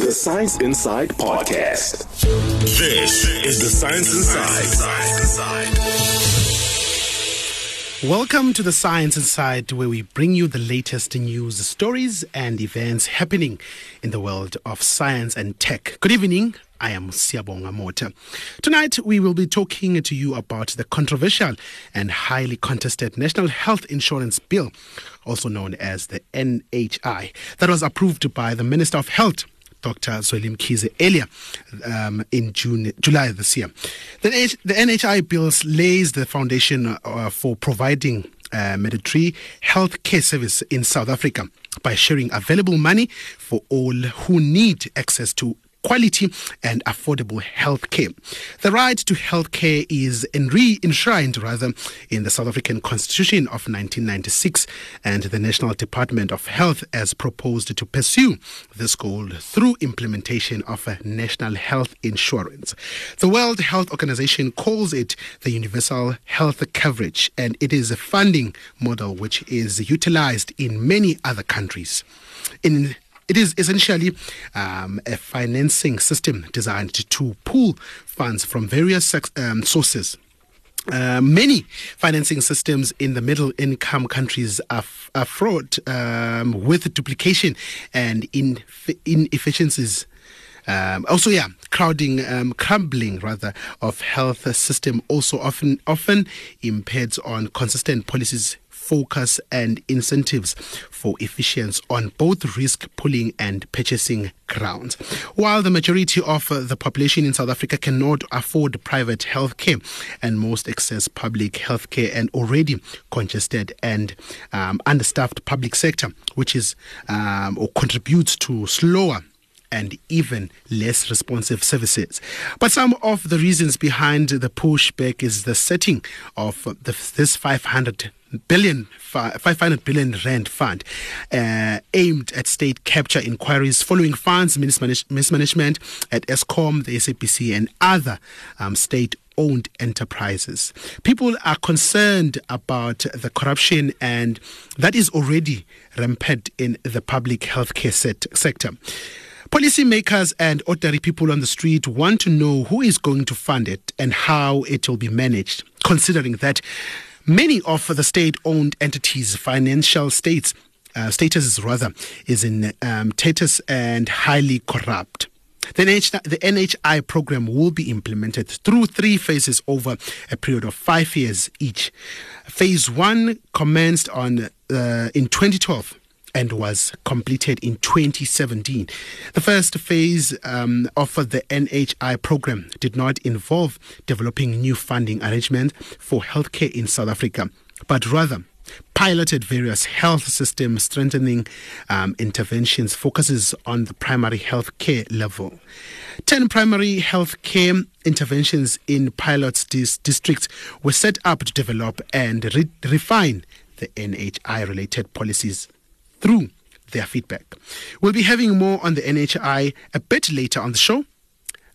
The Science Inside Podcast. This is the Science Inside. Welcome to the Science Inside, where we bring you the latest news, stories, and events happening in the world of science and tech. Good evening. I am Siabonga Mota. Tonight, we will be talking to you about the controversial and highly contested National Health Insurance Bill, also known as the NHI, that was approved by the Minister of Health. Dr. Zweli Mkhize earlier um, in June, July this year. The, H- the NHI bills lays the foundation uh, for providing uh, health care service in South Africa by sharing available money for all who need access to quality and affordable health care. The right to health care is enre- enshrined rather in the South African Constitution of 1996 and the National Department of Health has proposed to pursue this goal through implementation of a national health insurance. The World Health Organization calls it the universal health coverage and it is a funding model which is utilized in many other countries. In it is essentially um, a financing system designed to pool funds from various um, sources. Uh, many financing systems in the middle income countries are, f- are fraught um, with duplication and inefficiencies. Um, also, yeah, crowding, um, crumbling rather of health system also often often impairs on consistent policies focus and incentives for efficiency on both risk pooling and purchasing grounds. While the majority of the population in South Africa cannot afford private health care and most access public health care and already congested and um, understaffed public sector, which is um, or contributes to slower and even less responsive services. But some of the reasons behind the pushback is the setting of the, this 500 billion 500 billion rand fund uh, aimed at state capture inquiries following funds mismanage- mismanagement at Eskom, the SABC, and other um, state owned enterprises. People are concerned about the corruption, and that is already rampant in the public healthcare set- sector. Policymakers and ordinary people on the street want to know who is going to fund it and how it will be managed, considering that many of the state owned entities, financial states, uh, status rather, is in um, status and highly corrupt. The, NH- the NHI program will be implemented through three phases over a period of five years each. Phase one commenced on uh, in 2012 and was completed in 2017. The first phase um, of the NHI program did not involve developing new funding arrangements for healthcare in South Africa, but rather piloted various health system strengthening um, interventions focuses on the primary health care level 10 primary health care interventions in pilot dis- districts were set up to develop and re- refine the NHI related policies through their feedback. We'll be having more on the NHI a bit later on the show.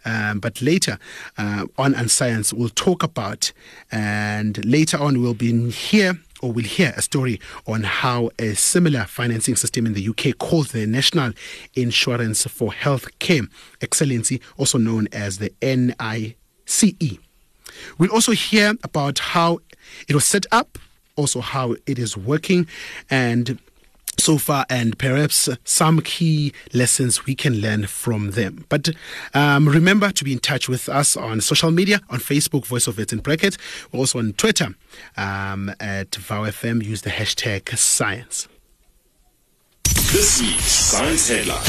Um, but later uh, on and science we'll talk about and later on we'll be here or we'll hear a story on how a similar financing system in the UK called the National Insurance for Health Care Excellency, also known as the NICE. We'll also hear about how it was set up, also how it is working, and so far and perhaps some key lessons we can learn from them. But um, remember to be in touch with us on social media, on Facebook, Voice of It in brackets, We're also on Twitter um, at VowFM. Use the hashtag science. This week's Science Headline.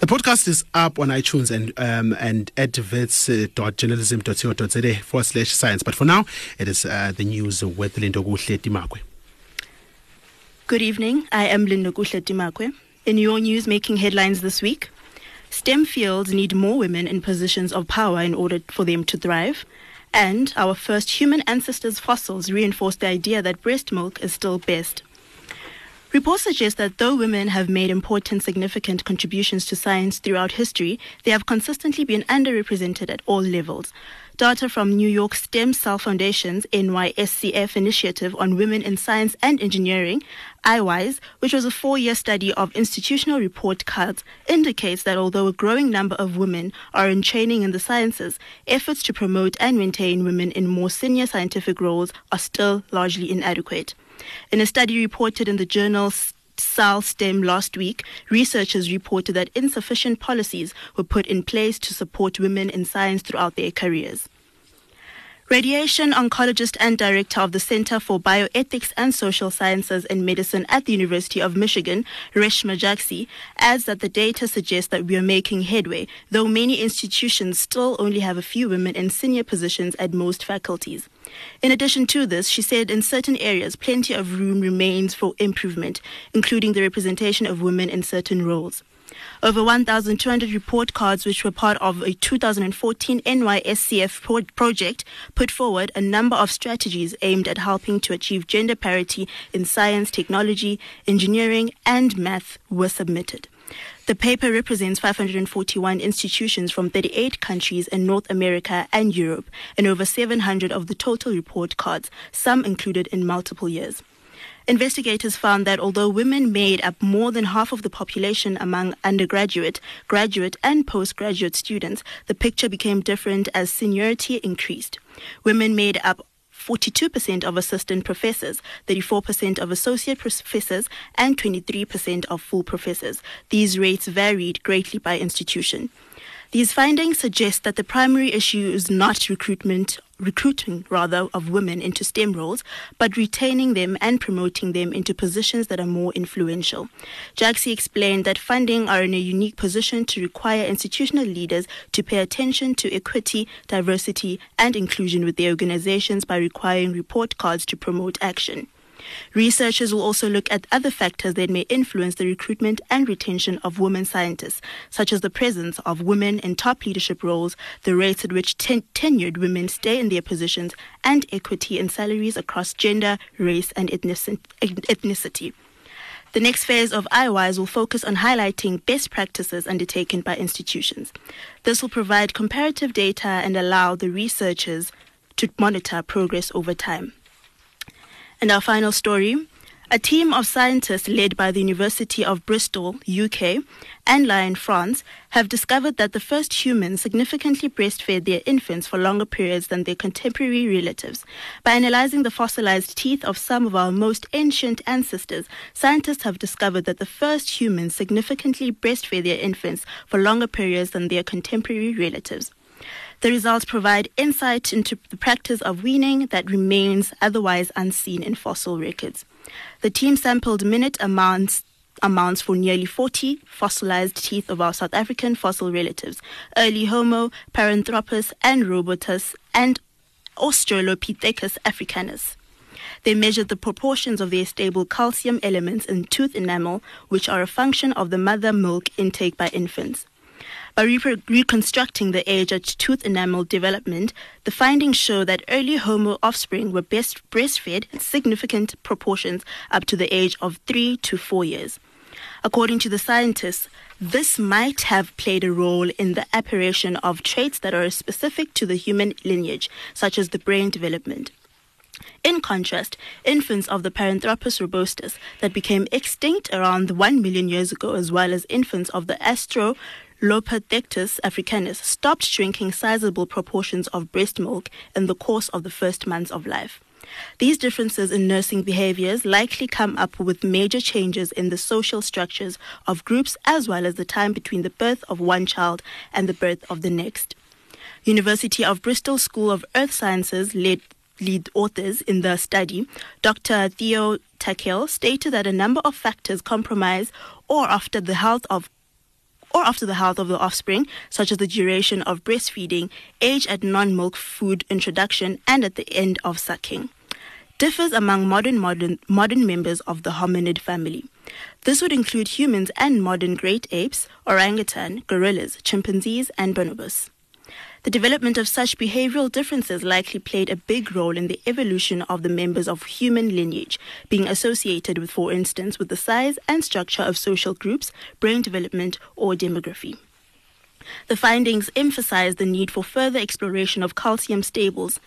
The podcast is up on iTunes and um, and at wits.journalism.co.za forward slash science. But for now, it is uh, the news with Lindo Guhle Timakwe. Good evening. I am Linda Gushletimakwe. In your news making headlines this week, STEM fields need more women in positions of power in order for them to thrive. And our first human ancestors' fossils reinforce the idea that breast milk is still best. Reports suggest that though women have made important, significant contributions to science throughout history, they have consistently been underrepresented at all levels. Data from New York Stem Cell Foundation's NYSCF initiative on women in science and engineering, IWISE, which was a four year study of institutional report cards, indicates that although a growing number of women are in training in the sciences, efforts to promote and maintain women in more senior scientific roles are still largely inadequate. In a study reported in the journal Cell STEM last week, researchers reported that insufficient policies were put in place to support women in science throughout their careers. Radiation oncologist and director of the Center for Bioethics and Social Sciences and Medicine at the University of Michigan, Reshma Jagsi, adds that the data suggests that we are making headway, though many institutions still only have a few women in senior positions at most faculties. In addition to this, she said in certain areas, plenty of room remains for improvement, including the representation of women in certain roles. Over 1,200 report cards, which were part of a 2014 NYSCF pro- project, put forward a number of strategies aimed at helping to achieve gender parity in science, technology, engineering, and math were submitted. The paper represents 541 institutions from 38 countries in North America and Europe, and over 700 of the total report cards, some included in multiple years. Investigators found that although women made up more than half of the population among undergraduate, graduate, and postgraduate students, the picture became different as seniority increased. Women made up 42% of assistant professors, 34% of associate professors, and 23% of full professors. These rates varied greatly by institution. These findings suggest that the primary issue is not recruitment, recruiting rather of women into STEM roles, but retaining them and promoting them into positions that are more influential. Jagsi explained that funding are in a unique position to require institutional leaders to pay attention to equity, diversity, and inclusion with their organizations by requiring report cards to promote action. Researchers will also look at other factors that may influence the recruitment and retention of women scientists, such as the presence of women in top leadership roles, the rates at which ten- tenured women stay in their positions, and equity in salaries across gender, race, and ethnicity. The next phase of IWISE will focus on highlighting best practices undertaken by institutions. This will provide comparative data and allow the researchers to monitor progress over time. And our final story a team of scientists led by the University of Bristol, UK, and Lyon, France, have discovered that the first humans significantly breastfed their infants for longer periods than their contemporary relatives. By analyzing the fossilized teeth of some of our most ancient ancestors, scientists have discovered that the first humans significantly breastfed their infants for longer periods than their contemporary relatives. The results provide insight into the practice of weaning that remains otherwise unseen in fossil records. The team sampled minute amounts amounts for nearly 40 fossilized teeth of our South African fossil relatives, early Homo, Paranthropus, and Robustus, and Australopithecus africanus. They measured the proportions of their stable calcium elements in tooth enamel, which are a function of the mother milk intake by infants. By re- reconstructing the age of tooth enamel development, the findings show that early Homo offspring were best breastfed in significant proportions up to the age of three to four years. According to the scientists, this might have played a role in the apparition of traits that are specific to the human lineage, such as the brain development. In contrast, infants of the Paranthropus robustus that became extinct around 1 million years ago, as well as infants of the Astro Lopithecus africanus stopped drinking sizable proportions of breast milk in the course of the first months of life. These differences in nursing behaviors likely come up with major changes in the social structures of groups as well as the time between the birth of one child and the birth of the next. University of Bristol School of Earth Sciences led lead authors in the study, Dr. Theo Tacail stated that a number of factors compromise or after the health of or after the health of the offspring, such as the duration of breastfeeding, age at non milk food introduction, and at the end of sucking, differs among modern, modern, modern members of the hominid family. This would include humans and modern great apes, orangutan, gorillas, chimpanzees, and bonobos. The development of such behavioral differences likely played a big role in the evolution of the members of human lineage, being associated with, for instance, with the size and structure of social groups, brain development, or demography. The findings emphasize the need for further exploration of calcium stables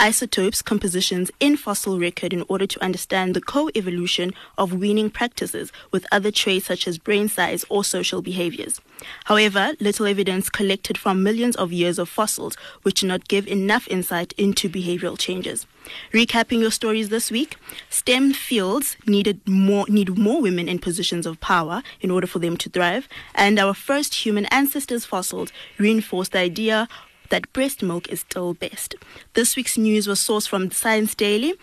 isotopes compositions in fossil record in order to understand the co-evolution of weaning practices with other traits such as brain size or social behaviors. However, little evidence collected from millions of years of fossils which do not give enough insight into behavioral changes. Recapping your stories this week, STEM fields needed more need more women in positions of power in order for them to thrive, and our first human ancestors fossils reinforced the idea that breast milk is still best. This week's news was sourced from Science Daily.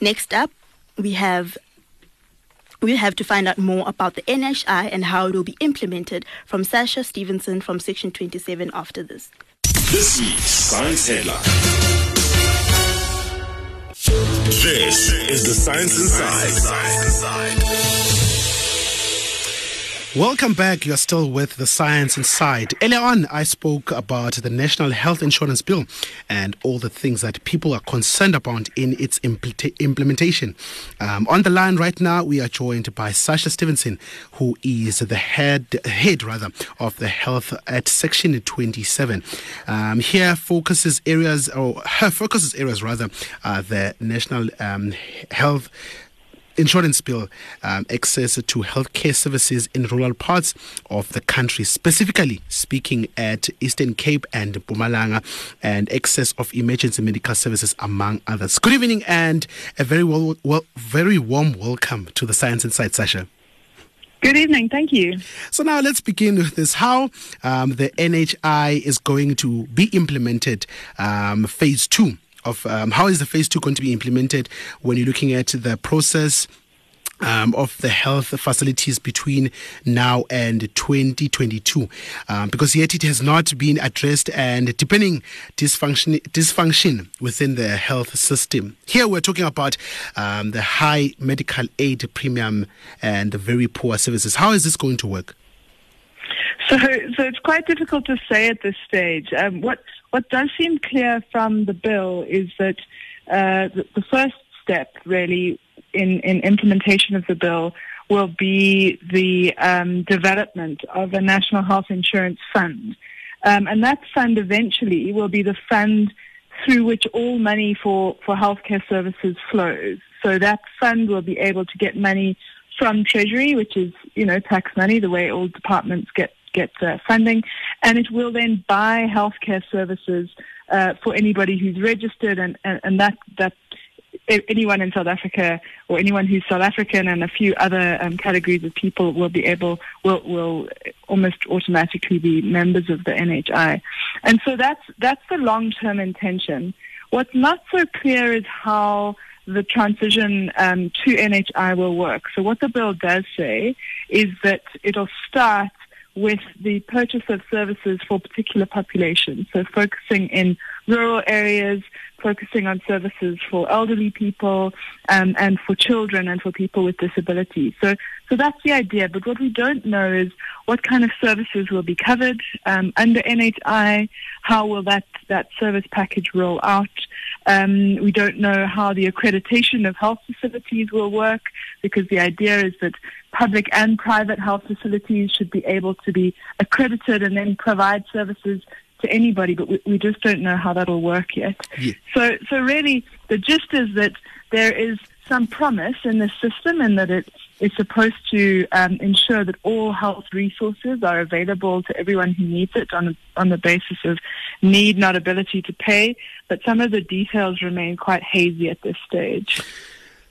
Next up, we have we have to find out more about the NHI and how it will be implemented from Sasha Stevenson from Section 27 after this. This week's Science Headline. This is the Science Inside. Welcome back. You're still with the Science Inside. Earlier on, I spoke about the National Health Insurance Bill and all the things that people are concerned about in its impl- implementation. Um, on the line right now, we are joined by Sasha Stevenson, who is the head, head rather, of the health at Section 27. Um, here focuses areas, or her focuses areas rather, uh, the National um, Health insurance bill um, access to healthcare services in rural parts of the country, specifically speaking at Eastern Cape and Mpumalanga, and access of emergency medical services, among others. Good evening and a very well, well very warm welcome to the Science Inside, Sasha. Good evening. Thank you. So now let's begin with this: how um, the NHI is going to be implemented, um, phase two of um, how is the phase two going to be implemented when you're looking at the process um, of the health facilities between now and 2022 um, because yet it has not been addressed and depending dysfunction dysfunction within the health system. Here we're talking about um, the high medical aid premium and the very poor services. How is this going to work? So, so it's quite difficult to say at this stage. Um, what what does seem clear from the bill is that uh, the, the, first step, really, in, in implementation of the bill, will be the um, development of a national health insurance fund, um, and that fund eventually will be the fund through which all money for for healthcare services flows. So that fund will be able to get money from Treasury, which is you know tax money, the way all departments get get uh, funding, and it will then buy healthcare services uh, for anybody who's registered, and, and, and that that anyone in South Africa or anyone who's South African and a few other um, categories of people will be able will will almost automatically be members of the NHI, and so that's that's the long term intention. What's not so clear is how the transition um, to NHI will work. So what the bill does say is that it'll start with the purchase of services for particular populations. So focusing in rural areas, focusing on services for elderly people um, and for children and for people with disabilities. So, so that's the idea. But what we don't know is what kind of services will be covered um, under NHI. How will that that service package roll out? Um, we don't know how the accreditation of health facilities will work because the idea is that public and private health facilities should be able to be accredited and then provide services to anybody, but we, we just don't know how that'll work yet. Yeah. So, so really, the gist is that there is some promise in the system and that it is supposed to um, ensure that all health resources are available to everyone who needs it on, on the basis of need, not ability to pay. But some of the details remain quite hazy at this stage.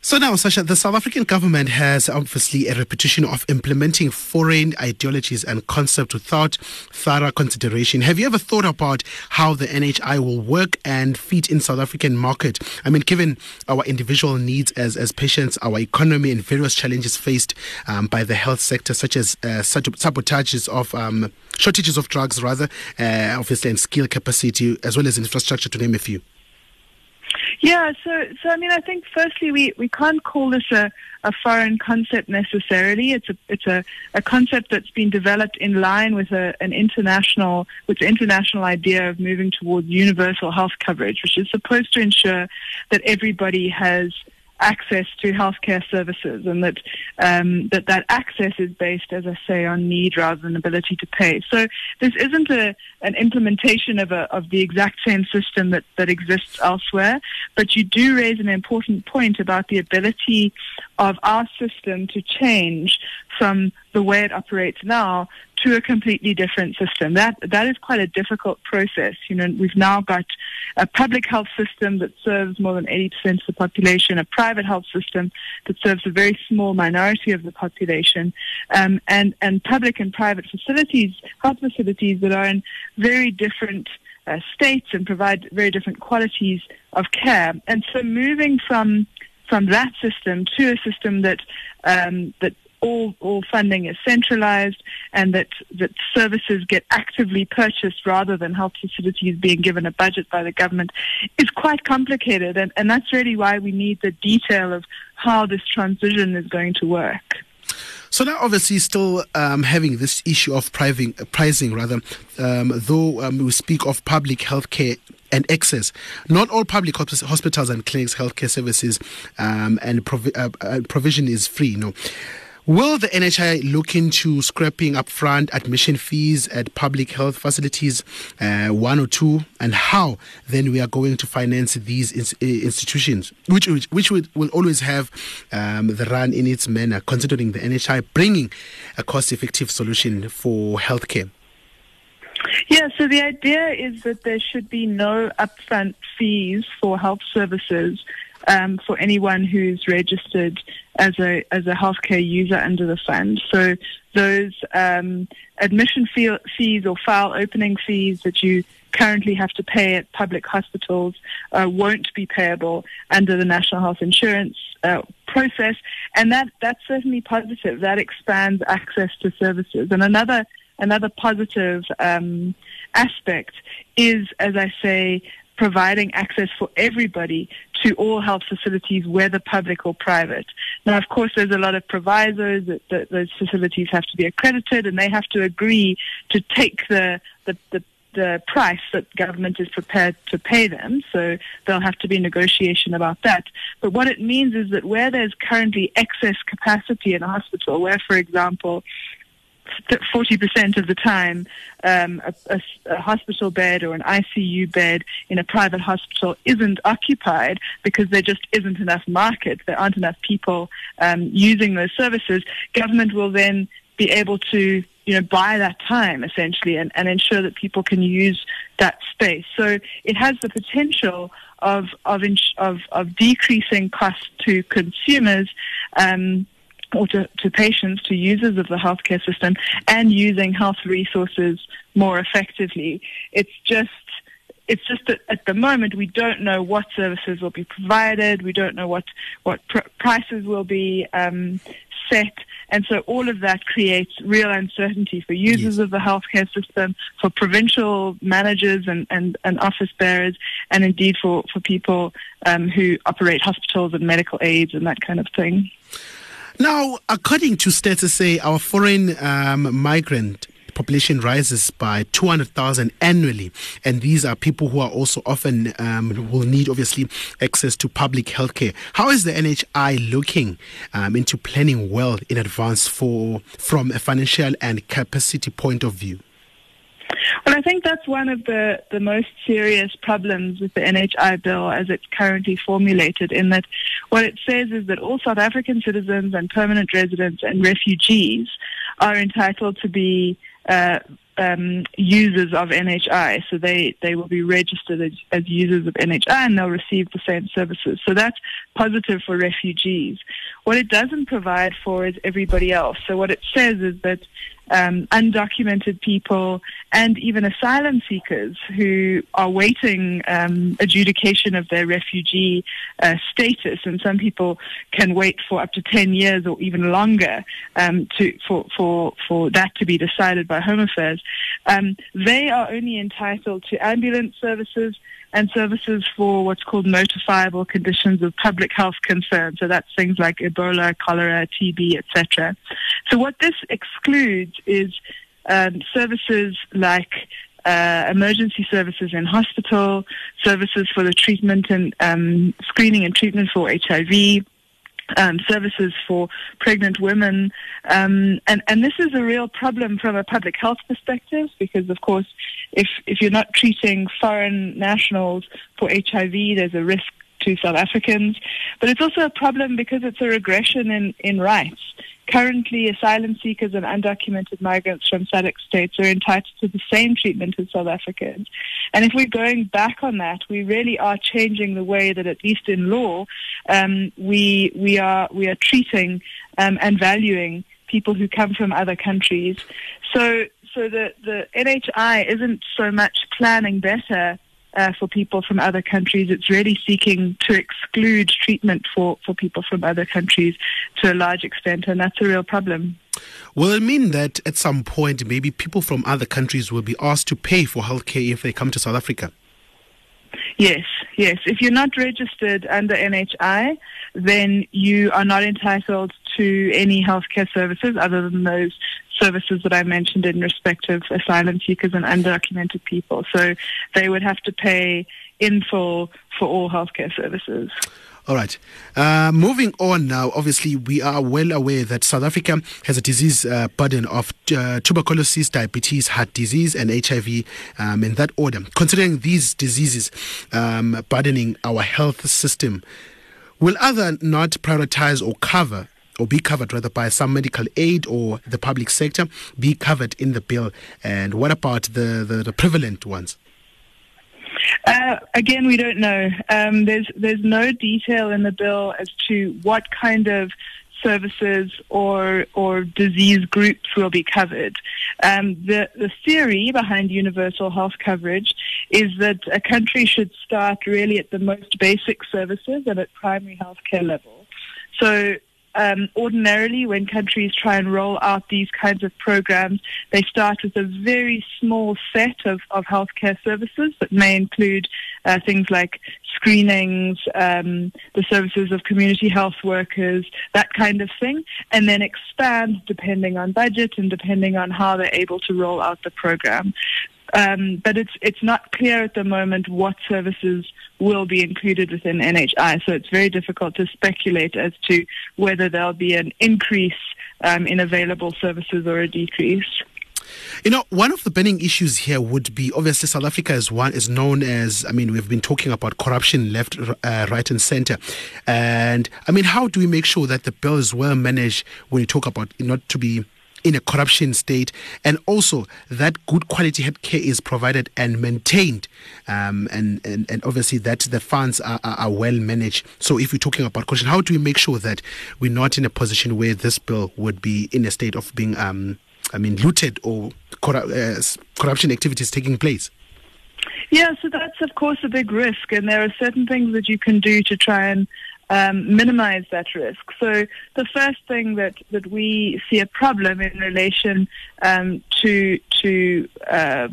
So now, Sasha, the South African government has obviously a reputation of implementing foreign ideologies and concepts without thorough consideration. Have you ever thought about how the NHI will work and fit in South African market? I mean, given our individual needs as, as patients, our economy, and various challenges faced um, by the health sector, such as uh, sabotages of um, shortages of drugs, rather, uh, obviously, and skill capacity, as well as infrastructure, to name a few. Yeah, so so I mean, I think firstly we, we can't call this a, a foreign concept necessarily. It's a it's a, a concept that's been developed in line with a, an international with the international idea of moving towards universal health coverage, which is supposed to ensure that everybody has access to healthcare services, and that um, that that access is based, as I say, on need rather than ability to pay. So this isn't a an implementation of a of the exact same system that that exists elsewhere, but you do raise an important point about the ability of our system to change from the way it operates now to a completely different system. That that is quite a difficult process. You know, we've now got a public health system that serves more than 80% of the population, a private health system that serves a very small minority of the population, um, and and public and private facilities, health facilities that are in very different uh, states and provide very different qualities of care. And so, moving from from that system to a system that um, that all, all funding is centralized and that, that services get actively purchased rather than health facilities being given a budget by the government is quite complicated. And, and that's really why we need the detail of how this transition is going to work. So now, obviously, still um, having this issue of pricing, pricing rather, um, though um, we speak of public healthcare and access. Not all public hospitals and clinics healthcare services um, and provi- uh, uh, provision is free. No. Will the NHI look into scrapping upfront admission fees at public health facilities, uh, one or two, and how then we are going to finance these ins- institutions, which which, which will, will always have um, the run in its manner, considering the NHI bringing a cost-effective solution for healthcare? Yeah, so the idea is that there should be no upfront fees for health services um, for anyone who's registered as a as a healthcare user under the fund. So those um, admission fee- fees or file opening fees that you currently have to pay at public hospitals uh, won't be payable under the national health insurance uh, process, and that that's certainly positive. That expands access to services. And another another positive um, aspect is, as I say, providing access for everybody to all health facilities, whether public or private. Now, of course, there's a lot of provisos that, that those facilities have to be accredited and they have to agree to take the, the, the the price that government is prepared to pay them. So there'll have to be negotiation about that. But what it means is that where there's currently excess capacity in a hospital, where, for example, 40% of the time, um, a, a, a, hospital bed or an ICU bed in a private hospital isn't occupied because there just isn't enough market. There aren't enough people um, using those services. Government will then be able to you know, buy that time essentially and, and ensure that people can use that space. So it has the potential of of of, of decreasing costs to consumers. Um, or to, to patients, to users of the healthcare system, and using health resources more effectively. It's just it's just that at the moment we don't know what services will be provided. We don't know what what pr- prices will be um, set, and so all of that creates real uncertainty for users yes. of the healthcare system, for provincial managers and, and, and office bearers, and indeed for for people um, who operate hospitals and medical aids and that kind of thing. Now, according to stats, say our foreign um, migrant population rises by 200,000 annually. And these are people who are also often um, will need, obviously, access to public healthcare. How is the NHI looking um, into planning well in advance for from a financial and capacity point of view? Well, I think that's one of the, the most serious problems with the NHI bill as it's currently formulated, in that what it says is that all South African citizens and permanent residents and refugees are entitled to be uh, um, users of NHI. So they, they will be registered as, as, users of NHI and they'll receive the same services. So that's positive for refugees. What it doesn't provide for is everybody else. So what it says is that um, undocumented people and even asylum seekers who are waiting um, adjudication of their refugee uh, status, and some people can wait for up to 10 years or even longer um, to, for, for, for that to be decided by Home Affairs. Um, they are only entitled to ambulance services and services for what's called notifiable conditions of public health concern. So that's things like Ebola, cholera, TB, etc. So what this excludes is um, services like uh, emergency services in hospital, services for the treatment and um, screening and treatment for HIV, um, services for pregnant women. Um, and, and this is a real problem from a public health perspective because, of course, if, if you're not treating foreign nationals for HIV, there's a risk to South Africans. But it's also a problem because it's a regression in, in rights. Currently, asylum seekers and undocumented migrants from SADC states are entitled to the same treatment as South Africans. And if we're going back on that, we really are changing the way that, at least in law, um, we we are we are treating um, and valuing people who come from other countries. So so the the NHI isn't so much planning better uh, for people from other countries. It's really seeking to exclude treatment for, for people from other countries to a large extent, and that's a real problem. Will it mean that at some point maybe people from other countries will be asked to pay for healthcare if they come to South Africa? Yes, yes. If you're not registered under NHI, then you are not entitled to any healthcare services other than those services that I mentioned in respect of asylum seekers and undocumented people. So they would have to pay in full for all healthcare services. All right. Uh, moving on now, obviously, we are well aware that South Africa has a disease uh, burden of uh, tuberculosis, diabetes, heart disease, and HIV um, in that order. Considering these diseases um, burdening our health system, will other not prioritize or cover or be covered rather by some medical aid or the public sector be covered in the bill? And what about the, the, the prevalent ones? Uh, again, we don't know. Um, there's there's no detail in the bill as to what kind of services or or disease groups will be covered. Um, the the theory behind universal health coverage is that a country should start really at the most basic services and at primary health care level. So um, ordinarily, when countries try and roll out these kinds of programs, they start with a very small set of, of healthcare services that may include uh, things like screenings, um, the services of community health workers, that kind of thing, and then expand depending on budget and depending on how they're able to roll out the program. Um, but it's it's not clear at the moment what services will be included within NHI. So it's very difficult to speculate as to whether there'll be an increase um, in available services or a decrease. You know, one of the burning issues here would be obviously South Africa is one is known as. I mean, we've been talking about corruption left, uh, right, and center, and I mean, how do we make sure that the bill is well managed when you talk about not to be in a corruption state, and also that good quality healthcare is provided and maintained, um, and, and and obviously that the funds are, are, are, well managed. So, if we're talking about corruption, how do we make sure that we're not in a position where this bill would be in a state of being, um, I mean, looted or uh, corruption activities taking place? Yeah, so that's of course a big risk, and there are certain things that you can do to try and um, minimize that risk. So the first thing that, that we see a problem in relation um, to to uh,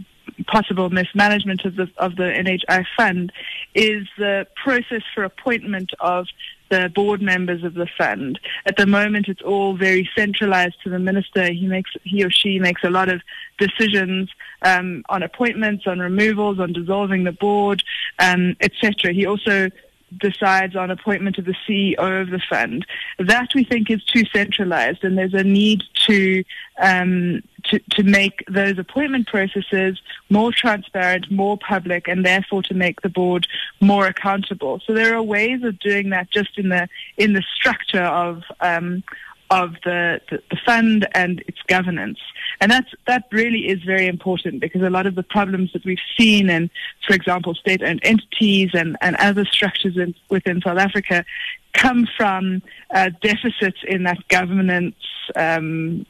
possible mismanagement of the of the NHI fund is the process for appointment of the board members of the fund. At the moment, it's all very centralized to the minister. He makes he or she makes a lot of decisions um, on appointments, on removals, on dissolving the board, um, etc. He also decides on appointment of the CEO of the fund. That we think is too centralized, and there's a need to um, to, to make those appointment processes more transparent, more public, and therefore to make the board more accountable. So there are ways of doing that just in the in the structure of um, of the, the, the, fund and its governance. And that's, that really is very important because a lot of the problems that we've seen in, for example, state-owned entities and, and other structures in, within South Africa come from uh, deficits in that governance, um,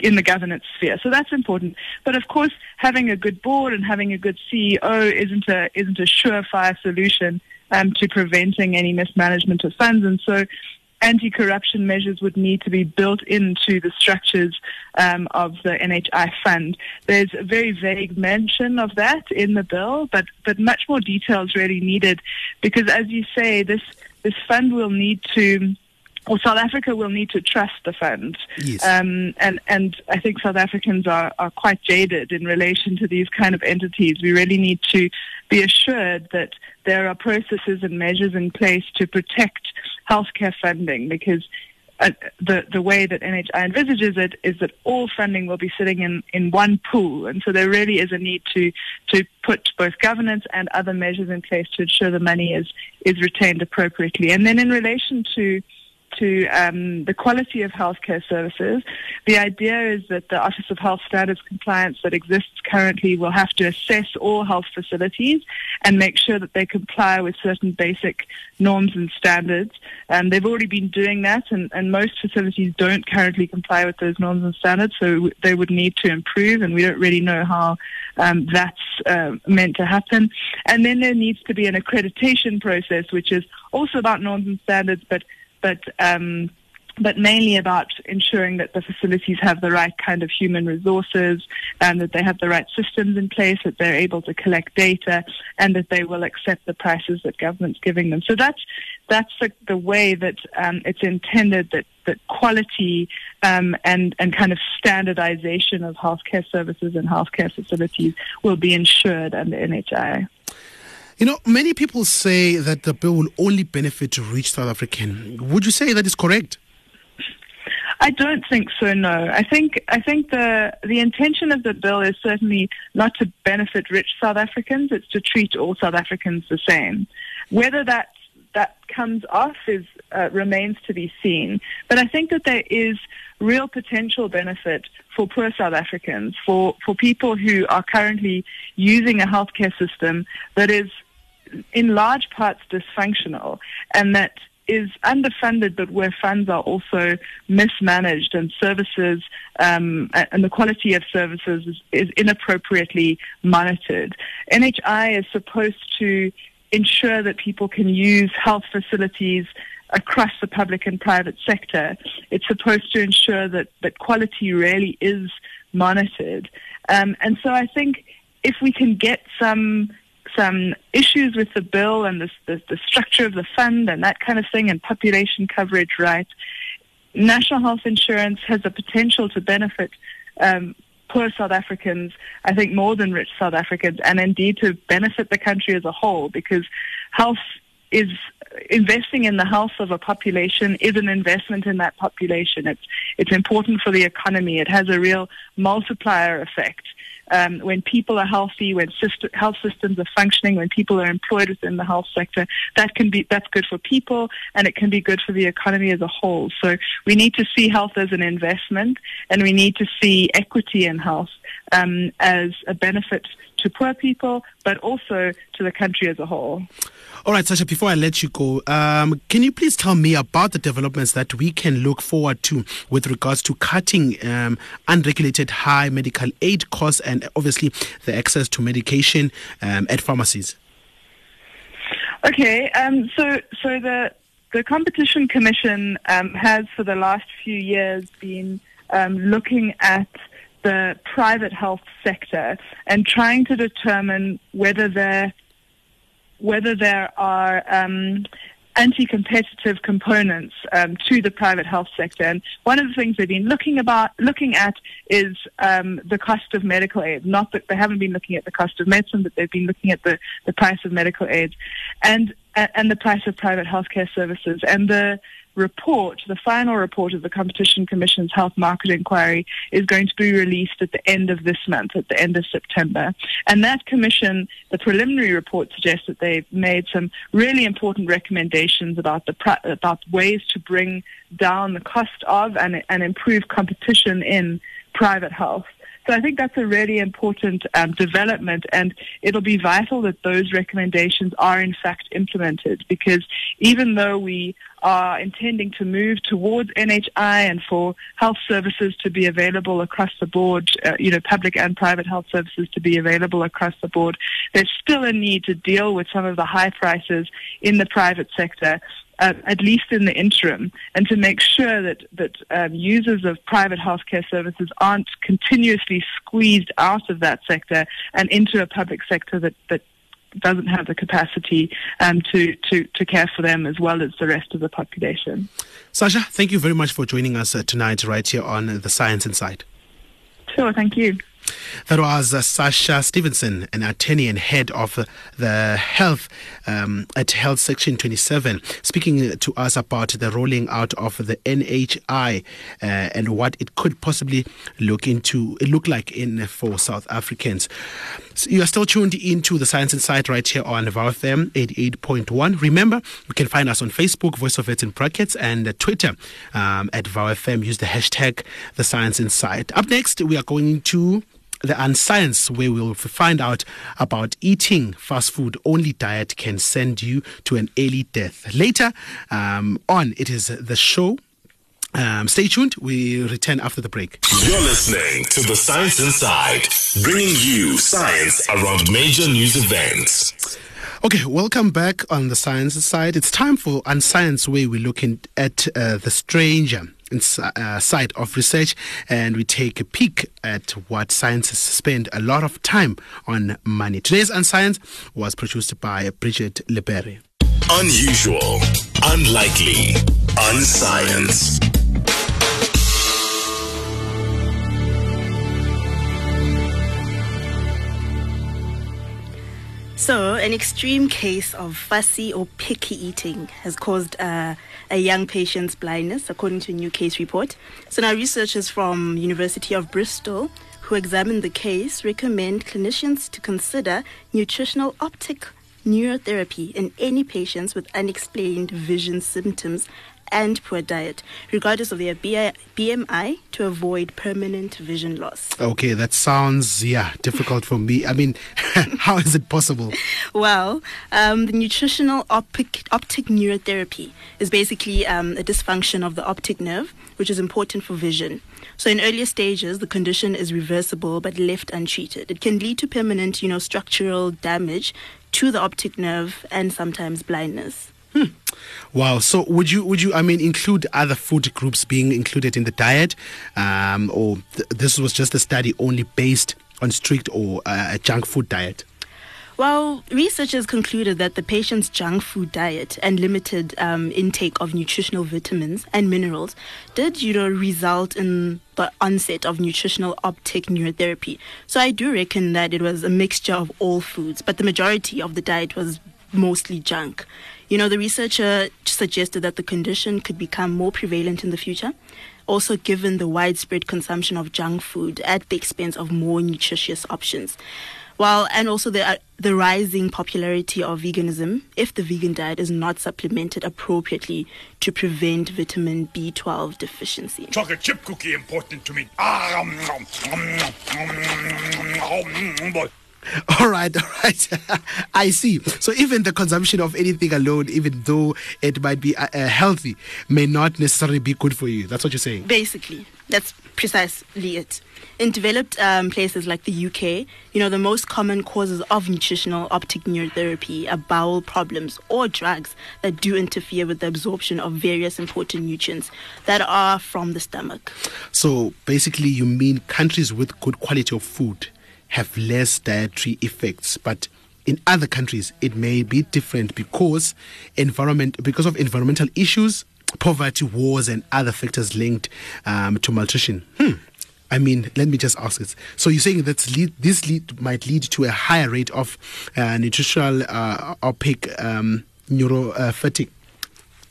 in the governance sphere. So that's important. But of course, having a good board and having a good CEO isn't a, isn't a surefire solution um, to preventing any mismanagement of funds. And so anti-corruption measures would need to be built into the structures um, of the NHI fund. There's a very vague mention of that in the bill, but but much more detail is really needed because, as you say, this this fund will need to or South Africa will need to trust the fund. Yes. Um, and, and I think South Africans are, are quite jaded in relation to these kind of entities. We really need to be assured that there are processes and measures in place to protect healthcare funding because uh, the the way that NHI envisages it is that all funding will be sitting in, in one pool, and so there really is a need to to put both governance and other measures in place to ensure the money is is retained appropriately. And then in relation to to um, the quality of healthcare services. The idea is that the Office of Health Standards Compliance that exists currently will have to assess all health facilities and make sure that they comply with certain basic norms and standards. Um, they've already been doing that, and, and most facilities don't currently comply with those norms and standards, so they would need to improve, and we don't really know how um, that's uh, meant to happen. And then there needs to be an accreditation process, which is also about norms and standards, but but um, but mainly about ensuring that the facilities have the right kind of human resources and that they have the right systems in place, that they're able to collect data, and that they will accept the prices that government's giving them. So that's that's the, the way that um, it's intended that that quality um, and and kind of standardization of healthcare services and healthcare facilities will be ensured under NHI. You know, many people say that the bill will only benefit rich South African. Would you say that is correct? I don't think so. No, I think I think the the intention of the bill is certainly not to benefit rich South Africans. It's to treat all South Africans the same. Whether that that comes off is uh, remains to be seen. But I think that there is real potential benefit for poor South Africans, for for people who are currently using a healthcare system that is in large parts dysfunctional and that is underfunded, but where funds are also mismanaged and services um, and the quality of services is, is, inappropriately monitored. NHI is supposed to ensure that people can use health facilities across the public and private sector. It's supposed to ensure that, that quality really is monitored. Um, and so I think if we can get some some issues with the bill and the, the, the structure of the fund and that kind of thing and population coverage right, national health insurance has the potential to benefit um, poor South Africans, I think more than rich South Africans, and indeed to benefit the country as a whole because health is investing in the health of a population is an investment in that population. It's it's important for the economy. It has a real multiplier effect um, when people are healthy, when system, health systems are functioning, when people are employed within the health sector, that can be that's good for people and it can be good for the economy as a whole. So we need to see health as an investment, and we need to see equity in health um, as a benefit to poor people, but also to the country as a whole. All right, Sasha, before I let you go, um, can you please tell me about the developments that we can look forward to with regards to cutting um, unregulated high medical aid costs and obviously the access to medication um, at pharmacies? Okay, um, so so the the Competition Commission um, has for the last few years been um, looking at the private health sector and trying to determine whether there whether there are um, anti-competitive components um, to the private health sector. And one of the things they've been looking about, looking at, is um, the cost of medical aid. Not that they haven't been looking at the cost of medicine, but they've been looking at the, the price of medical aid, and and the price of private healthcare services. And the report, the final report of the Competition Commission's Health Market Inquiry, is going to be released at the end of this month, at the end of September. And that commission, the preliminary report suggests that they've made some really important recommendations about the about ways to bring down the cost of and, and improve competition in private health. So I think that's a really important um, development, and it'll be vital that those recommendations are in fact implemented because even though we are intending to move towards NHI and for health services to be available across the board, uh, you know, public and private health services to be available across the board, there's still a need to deal with some of the high prices in the private sector uh, at least in the interim, and to make sure that that um, users of private healthcare services aren't continuously squeezed out of that sector and into a public sector that that doesn't have the capacity um, to, to, to care for them as well as the rest of the population. Sasha, thank you very much for joining us uh, tonight right here on The Science Inside. Sure, thank you. That was uh, Sasha Stevenson, an attorney and head of uh, the health um, at Health Section 27, speaking to us about the rolling out of the NHI uh, and what it could possibly look into look like in for South Africans. So you are still tuned into the Science Inside right here on VOW 88.1. Remember, you can find us on Facebook, Voice of It in brackets, and Twitter um, at VOW. Use the hashtag The Science Inside. Up next, we are going to the Unscience, where we'll find out about eating fast food only diet can send you to an early death. Later um, on, it is the show. Um, stay tuned. We return after the break. You're listening to The Science Inside, bringing you science around major news events. Okay, welcome back on the science side. It's time for Unscience, where we're looking at uh, the stranger side of research and we take a peek at what scientists spend a lot of time on money. Today's Unscience was produced by Bridget Leberry. Unusual, unlikely, unscience. So, an extreme case of fussy or picky eating has caused uh, a young patient's blindness, according to a new case report. So, now researchers from University of Bristol who examined the case recommend clinicians to consider nutritional optic neurotherapy in any patients with unexplained vision symptoms and poor diet, regardless of their BMI, to avoid permanent vision loss. Okay, that sounds, yeah, difficult for me. I mean, how is it possible? Well, um, the nutritional optic, optic neurotherapy is basically um, a dysfunction of the optic nerve, which is important for vision. So in earlier stages, the condition is reversible but left untreated. It can lead to permanent, you know, structural damage to the optic nerve and sometimes blindness. Hmm. Wow. So would you would you I mean include other food groups being included in the diet, um, or th- this was just a study only based on strict or uh, a junk food diet? Well, researchers concluded that the patient's junk food diet and limited um, intake of nutritional vitamins and minerals did, you know, result in the onset of nutritional optic neurotherapy. So I do reckon that it was a mixture of all foods, but the majority of the diet was mostly junk. You know, the researcher suggested that the condition could become more prevalent in the future, also given the widespread consumption of junk food at the expense of more nutritious options. While and also the uh, the rising popularity of veganism if the vegan diet is not supplemented appropriately to prevent vitamin B12 deficiency. Chocolate chip cookie important to me. Ah, um, um, um, All right, all right. I see. So even the consumption of anything alone, even though it might be uh, uh, healthy, may not necessarily be good for you. That's what you're saying. Basically, that's precisely it. In developed um, places like the UK, you know, the most common causes of nutritional optic neurotherapy are bowel problems or drugs that do interfere with the absorption of various important nutrients that are from the stomach. So basically, you mean countries with good quality of food have less dietary effects, but in other countries it may be different because environment because of environmental issues, poverty, wars, and other factors linked um, to malnutrition. Hmm. I mean, let me just ask this. So you're saying that this lead might lead to a higher rate of uh, nutritional uh, opaque um, neuro uh?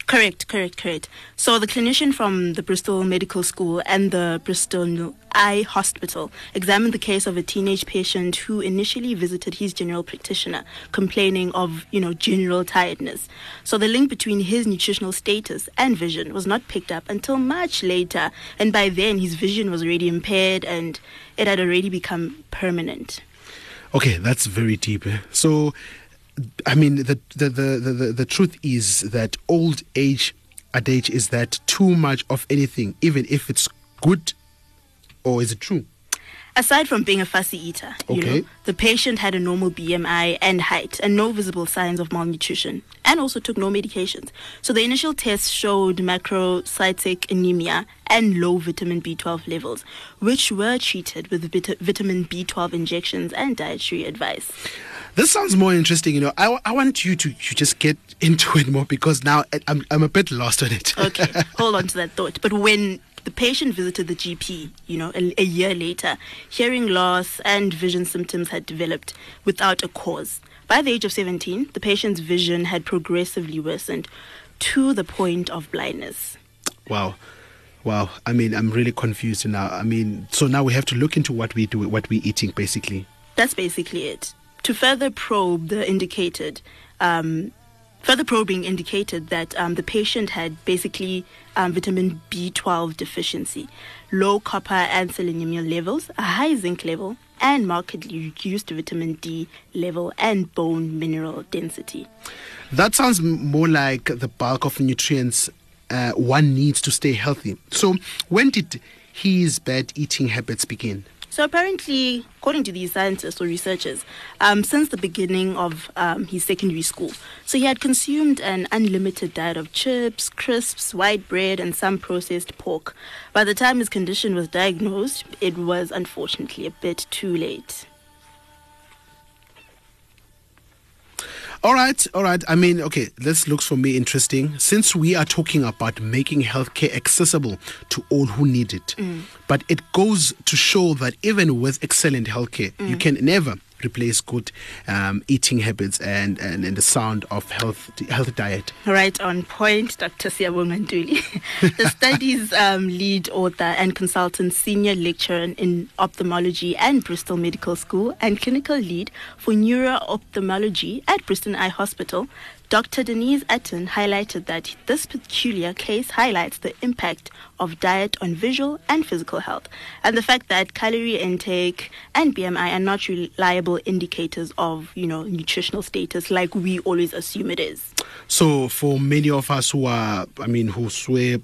Correct, correct, correct. So the clinician from the Bristol Medical School and the Bristol Eye Hospital examined the case of a teenage patient who initially visited his general practitioner complaining of, you know, general tiredness. So the link between his nutritional status and vision was not picked up until much later, and by then his vision was already impaired and it had already become permanent. Okay, that's very deep. Eh? So I mean, the, the, the, the, the truth is that old age adage is that too much of anything, even if it's good, or is it true? Aside from being a fussy eater, you Okay. know, the patient had a normal BMI and height and no visible signs of malnutrition and also took no medications. So the initial tests showed macrocytic anemia and low vitamin B12 levels, which were treated with vit- vitamin B12 injections and dietary advice. This sounds more interesting. You know, I, I want you to, you just get into it more because now I'm, I'm a bit lost on it. Okay, hold on to that thought. But when the patient visited the GP, you know, a, a year later, hearing loss and vision symptoms had developed without a cause. By the age of 17, the patient's vision had progressively worsened to the point of blindness. Wow. Wow. I mean, I'm really confused now. I mean, so now we have to look into what we do, what we're eating, basically. That's basically it. To further probe the indicated, um, further probing indicated that um, the patient had basically um, vitamin B12 deficiency, low copper and selenium levels, a high zinc level, and markedly reduced vitamin D level and bone mineral density. That sounds more like the bulk of nutrients uh, one needs to stay healthy. So, when did his bad eating habits begin? So apparently, according to these scientists or researchers, um, since the beginning of um, his secondary school, so he had consumed an unlimited diet of chips, crisps, white bread, and some processed pork. By the time his condition was diagnosed, it was unfortunately a bit too late. All right, all right. I mean, okay, this looks for me interesting. Since we are talking about making healthcare accessible to all who need it, mm. but it goes to show that even with excellent healthcare, you mm. can never replace good um, eating habits and, and, and the sound of health health diet. Right on point, Dr. Siabonga Nduli. the study's um, lead author and consultant, senior lecturer in ophthalmology at Bristol Medical School, and clinical lead for neuro-ophthalmology at Bristol Eye Hospital, Dr. Denize Atan highlighted that this peculiar case highlights the impact of diet on visual and physical health, and the fact that calorie intake and BMI are not reliable indicators of, you know, nutritional status like we always assume it is. So, for many of us who are, I mean, who swear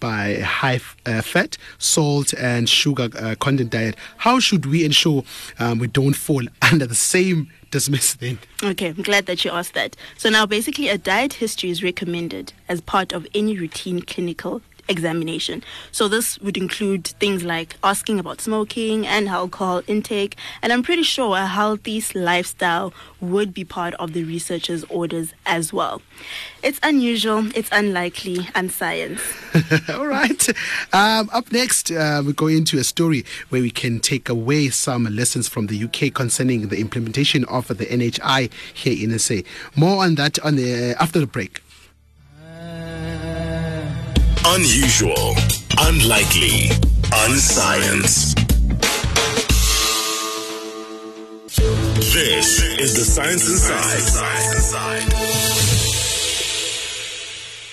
by high uh, fat, salt, and sugar uh, content diet, how should we ensure um, we don't fall under the same dismiss then? Okay, I'm glad that you asked that. So now basically a diet history is recommended as part of any routine clinical examination. So this would include things like asking about smoking and alcohol intake, and I'm pretty sure a healthy lifestyle would be part of the researcher's orders as well. It's unusual, it's unlikely, and science. All right. Um, up next, uh, we go into a story where we can take away some lessons from the UK concerning the implementation of the NHI here in SA. More on that on the after the break. Unusual, unlikely, unscience. This is the Science Inside.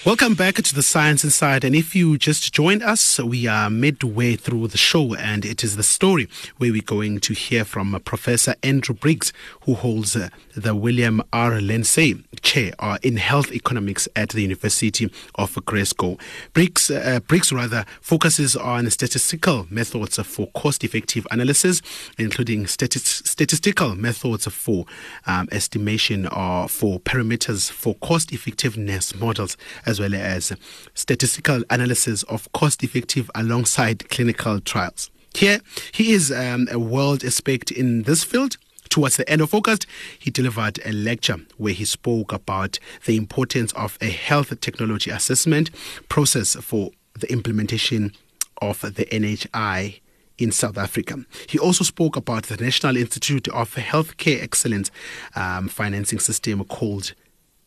Welcome back to the Science Inside. And if you just joined us, we are midway through the show, and it is the story where we're going to hear from uh, Professor Andrew Briggs, who holds uh, the William R. Lindsay Chair uh, in Health Economics at the University of Glasgow. Briggs, uh, Briggs rather focuses on statistical methods for cost-effective analysis, including stati- statistical methods for um, estimation or for parameters for cost-effectiveness models, as well as statistical analysis of cost-effective alongside clinical trials. Here, he is um, a world expert in this field. Towards the end of August, he delivered a lecture where he spoke about the importance of a health technology assessment process for the implementation of the NHI in South Africa. He also spoke about the National Institute of Healthcare Excellence um, financing system called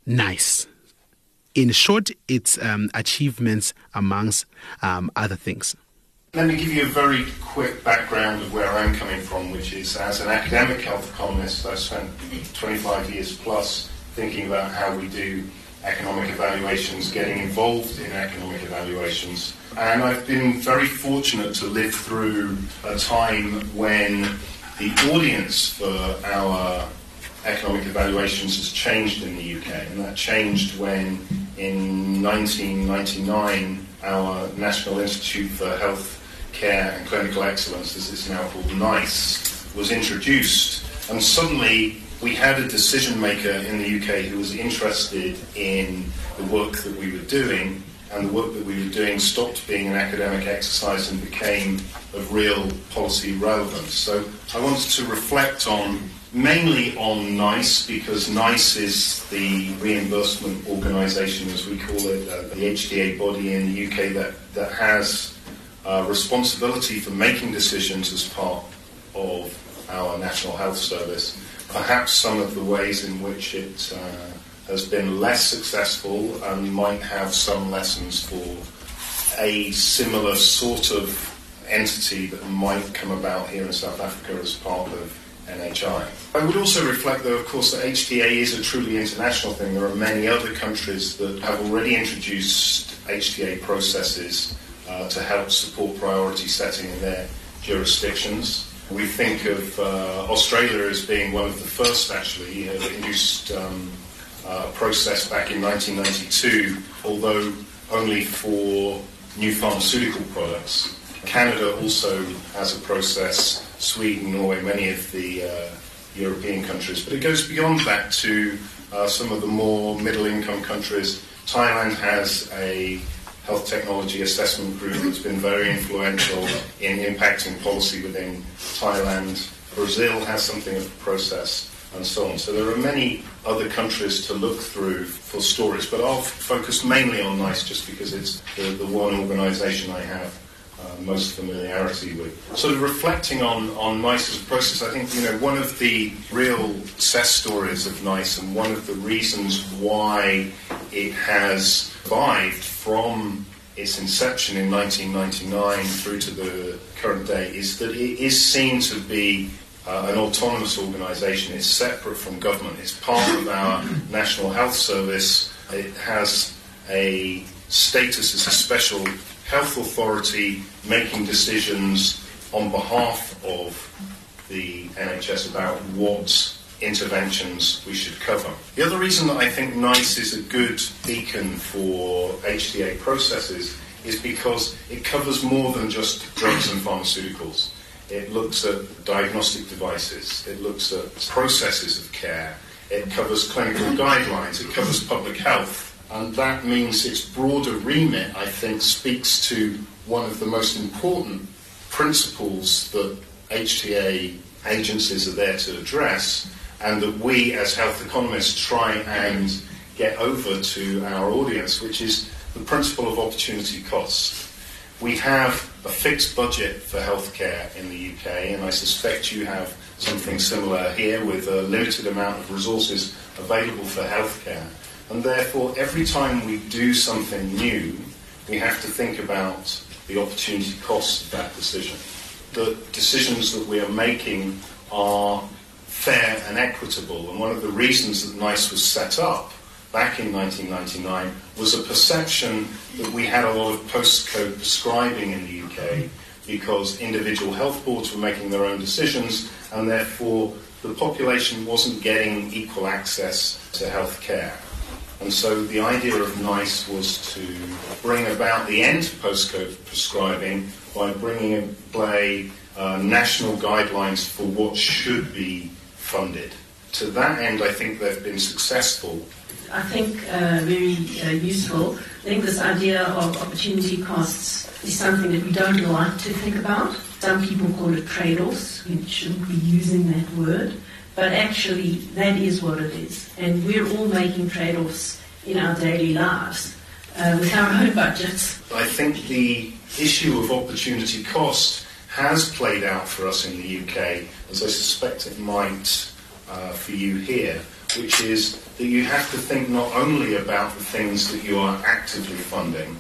NICE. In short, its um, achievements amongst um, other things. Let me give you a very quick background of where I'm coming from, which is as an academic health economist, I spent 25 years plus thinking about how we do economic evaluations, getting involved in economic evaluations. And I've been very fortunate to live through a time when the audience for our economic evaluations has changed in the UK. And that changed when in 1999 our National Institute for Health Care and Clinical Excellence, as it's now called NICE, was introduced. And suddenly we had a decision maker in the UK who was interested in the work that we were doing and the work that we were doing stopped being an academic exercise and became of real policy relevance. So I wanted to reflect on mainly on NICE because NICE is the reimbursement organisation, as we call it, uh, the HTA body in the UK that, that has uh, responsibility for making decisions as part of our National Health Service. Perhaps some of the ways in which it uh, has been less successful and might have some lessons for a similar sort of entity that might come about here in South Africa as part of NHI. I would also reflect, though, of course, that HTA is a truly international thing. There are many other countries that have already introduced HTA processes uh, to help support priority setting in their jurisdictions. We think of uh, Australia as being one of the first, actually, uh, introduced um, a process back in 1992, although only for new pharmaceutical products. Canada also has a process, Sweden, Norway, many of the uh, European countries, but it goes beyond that to uh, some of the more middle income countries. Thailand has a health technology assessment group that's been very influential in impacting policy within Thailand. Brazil has something of a process and so on. So there are many other countries to look through for stories, but I'll focus mainly on NICE just because it's the, the one organisation I have uh, most familiarity with. Sort of reflecting on, on NICE as a process, I think, you know, one of the real success stories of NICE and one of the reasons why it has survived from its inception in 1999 through to the current day is that it is seen to be uh, an autonomous organisation. It's separate from government. It's part of our National Health Service. It has a status as a special health authority making decisions on behalf of the NHS about what interventions we should cover. The other reason that I think NICE is a good beacon for HTA processes is because it covers more than just drugs and pharmaceuticals. It looks at diagnostic devices, it looks at processes of care, it covers clinical guidelines, it covers public health, and that means its broader remit, I think, speaks to one of the most important principles that HTA agencies are there to address, and that we as health economists try and get over to our audience, which is the principle of opportunity cost. We have a fixed budget for healthcare in the UK, and I suspect you have something similar here with a limited amount of resources available for healthcare. And therefore, every time we do something new, we have to think about the opportunity cost of that decision. The decisions that we are making are fair and equitable. And one of the reasons that NICE was set up back in 1999 was a perception that we had a lot of postcode prescribing in the UK because individual health boards were making their own decisions and therefore the population wasn't getting equal access to health care. And so the idea of NICE was to bring about the end to postcode prescribing by bringing in play uh, national guidelines for what should be funded. To that end, I think they've been successful. I think uh, very uh, useful. I think this idea of opportunity costs is something that we don't like to think about. Some people call it trade-offs. We shouldn't be using that word but actually that is what it is. And we're all making trade-offs in our daily lives uh, with our own budgets. I think the issue of opportunity cost has played out for us in the UK, as I suspect it might uh, for you here, which is that you have to think not only about the things that you are actively funding,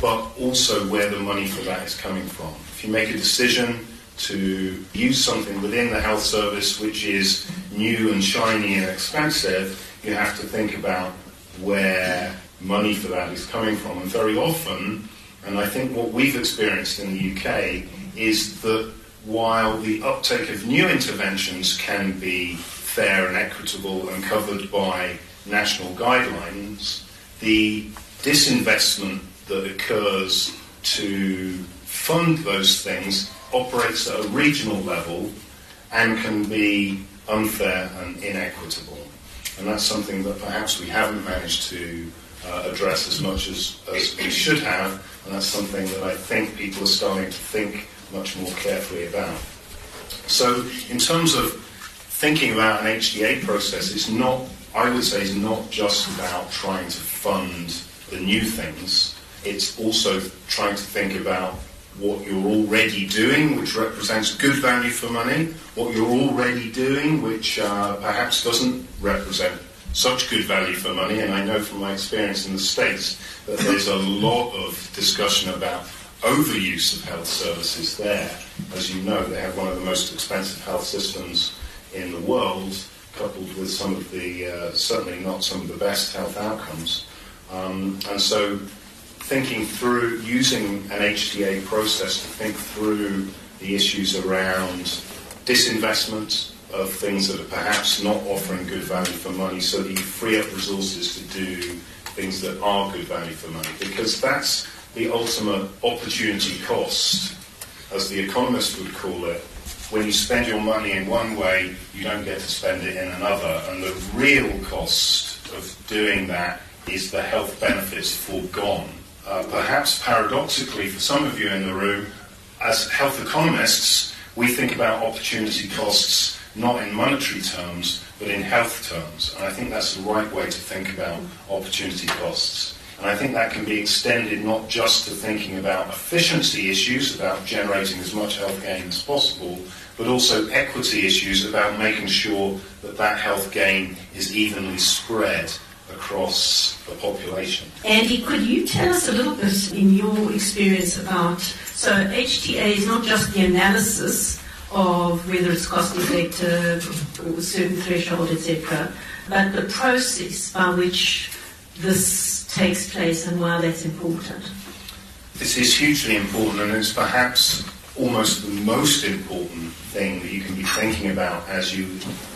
but also where the money for that is coming from. If you make a decision to use something within the health service which is new and shiny and expensive, you have to think about where money for that is coming from. And very often, and I think what we've experienced in the UK is that while the uptake of new interventions can be fair and equitable and covered by national guidelines, the disinvestment that occurs to fund those things operates at a regional level and can be unfair and inequitable. And that's something that perhaps we haven't managed to uh, address as much as, as we should have, and that's something that I think people are starting to think much more carefully about. So, in terms of thinking about an HTA process, it's not, I would say, it's not just about trying to fund the new things. It's also trying to think about what you're already doing, which represents good value for money, what you're already doing, which uh, perhaps doesn't represent such good value for money. And I know from my experience in the States that there's a lot of discussion about overuse of health services there. As you know, they have one of the most expensive health systems in the world, coupled with some of the, uh, certainly not some of the best health outcomes. Um, and so thinking through, using an HTA process to think through the issues around disinvestment of things that are perhaps not offering good value for money so that you free up resources to do things that are good value for money. Because that's the ultimate opportunity cost, as the economist would call it. When you spend your money in one way, you don't get to spend it in another. And the real cost of doing that is the health benefits foregone. Uh, perhaps paradoxically, for some of you in the room, as health economists, we think about opportunity costs not in monetary terms, but in health terms. And I think that's the right way to think about opportunity costs. And I think that can be extended not just to thinking about efficiency issues, about generating as much health gain as possible, but also equity issues about making sure that that health gain is evenly spread across the population. Andy, could you tell us a little bit in your experience about so HTA is not just the analysis of whether it's cost effective or a certain threshold, etc., but the process by which this takes place and why that's important. This is hugely important, and it's perhaps almost the most important thing that you can be thinking about as you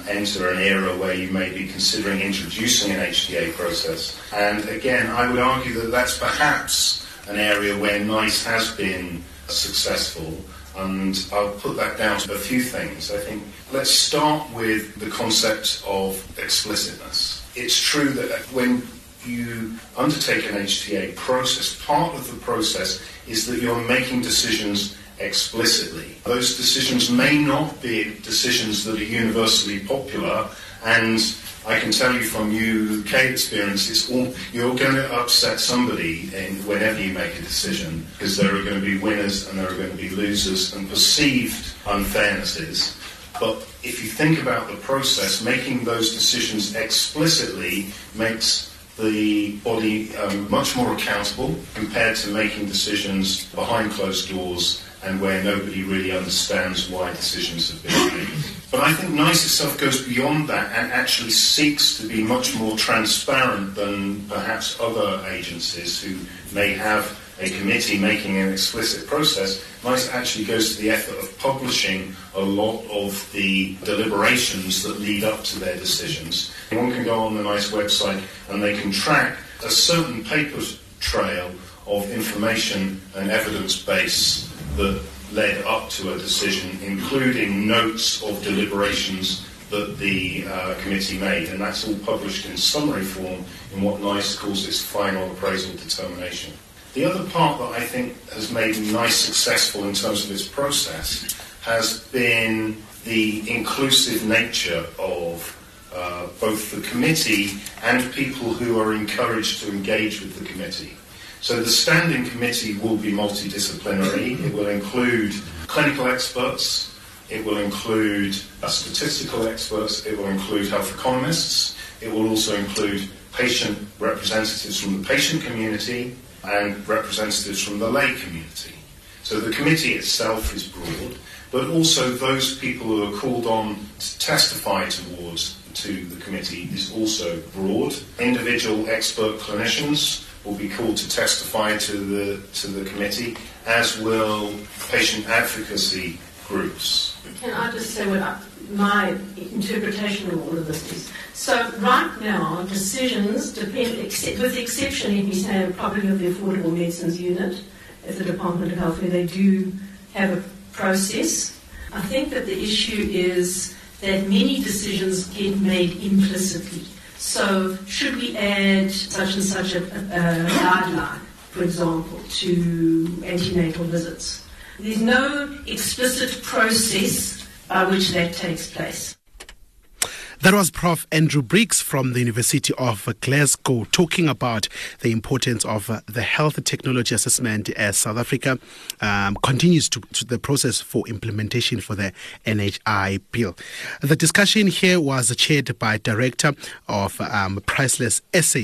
enter an era where you may be considering introducing an HTA process. And again, I would argue that that's perhaps an area where NICE has been successful. And I'll put that down to a few things. I think let's start with the concept of explicitness. It's true that when you undertake an HTA process, part of the process is that you're making decisions explicitly. Those decisions may not be decisions that are universally popular, and I can tell you from UK experience, it's all, you're going to upset somebody in, whenever you make a decision, because there are going to be winners and there are going to be losers and perceived unfairnesses. But if you think about the process, making those decisions explicitly makes the body um, much more accountable compared to making decisions behind closed doors and where nobody really understands why decisions have been made. But I think NICE itself goes beyond that and actually seeks to be much more transparent than perhaps other agencies who may have a committee making an explicit process. NICE actually goes to the effort of publishing a lot of the deliberations that lead up to their decisions. One can go on the NICE website and they can track a certain paper trail of information and evidence base that led up to a decision, including notes of deliberations that the uh, committee made, and that's all published in summary form in what NICE calls its final appraisal determination. The other part that I think has made NICE successful in terms of its process has been the inclusive nature of uh, both the committee and people who are encouraged to engage with the committee. So the standing committee will be multidisciplinary. It will include clinical experts, it will include uh, statistical experts, it will include health economists, it will also include patient representatives from the patient community and representatives from the lay community. So the committee itself is broad, but also those people who are called on to testify towards to the committee is also broad. Individual expert clinicians will be called to testify to the, to the committee, as will patient advocacy groups. Can I just say what I, my interpretation of all of this is? So right now, decisions depend, except, with the exception, if me say, probably of the Affordable Medicines Unit at the Department of Health, where they do have a process. I think that the issue is that many decisions get made implicitly. So, should we add such and such a, a, guideline, for example, to antenatal visits? There's no explicit process by which that takes place. That was Prof. Andrew Briggs from the University of Glasgow talking about the importance of uh, the health technology assessment as South Africa um, continues to, to, the process for implementation for the NHI bill. The discussion here was chaired by Director of um, PRICELESS SA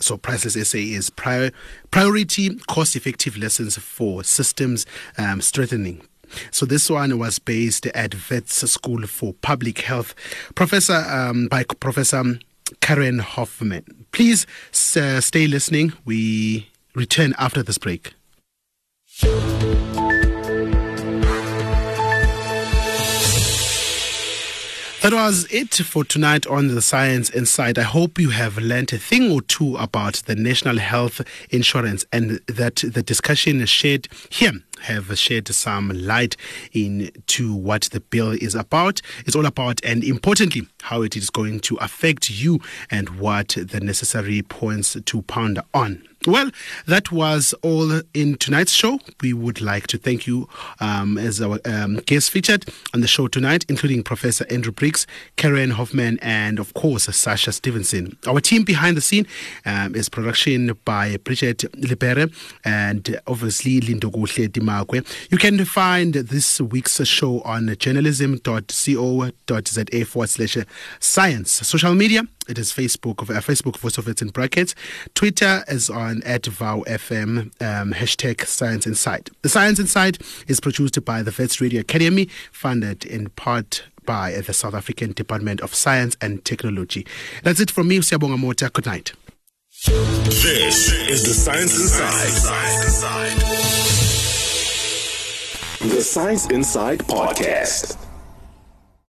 so PRICELESS SA is prior, priority cost effective lessons for systems um, strengthening so this one was based at Wits School for Public Health. Professor um, by Professor Karen Hofman. Please uh, stay listening. We return after this break. That was it for tonight on the Science Inside. I hope you have learned a thing or two about the National Health Insurance and that the discussion is shared here have shed some light into what the bill is about. It's all about, and importantly, how it is going to affect you and what the necessary points to ponder on. Well, that was all in tonight's show. We would like to thank you um, as our um, guest featured on the show tonight, including Professor Andrew Briggs, Karen Hofman, and of course, Sasha Stevenson. Our team behind the scene um, is production by Bridget Libere and obviously Lindoguhle Dimakwe. You can find this week's show on journalism.co.za forward slash science. Social media it is Facebook, uh, Facebook Voice of It in brackets. Twitter is on at VowFM, um, hashtag Science Inside. The Science Inside is produced by the Wits Radio Academy, funded in part by the South African Department of Science and Technology. That's it from me, Siabonga Mota. Good night. This is the Science Inside. The Science Inside Podcast.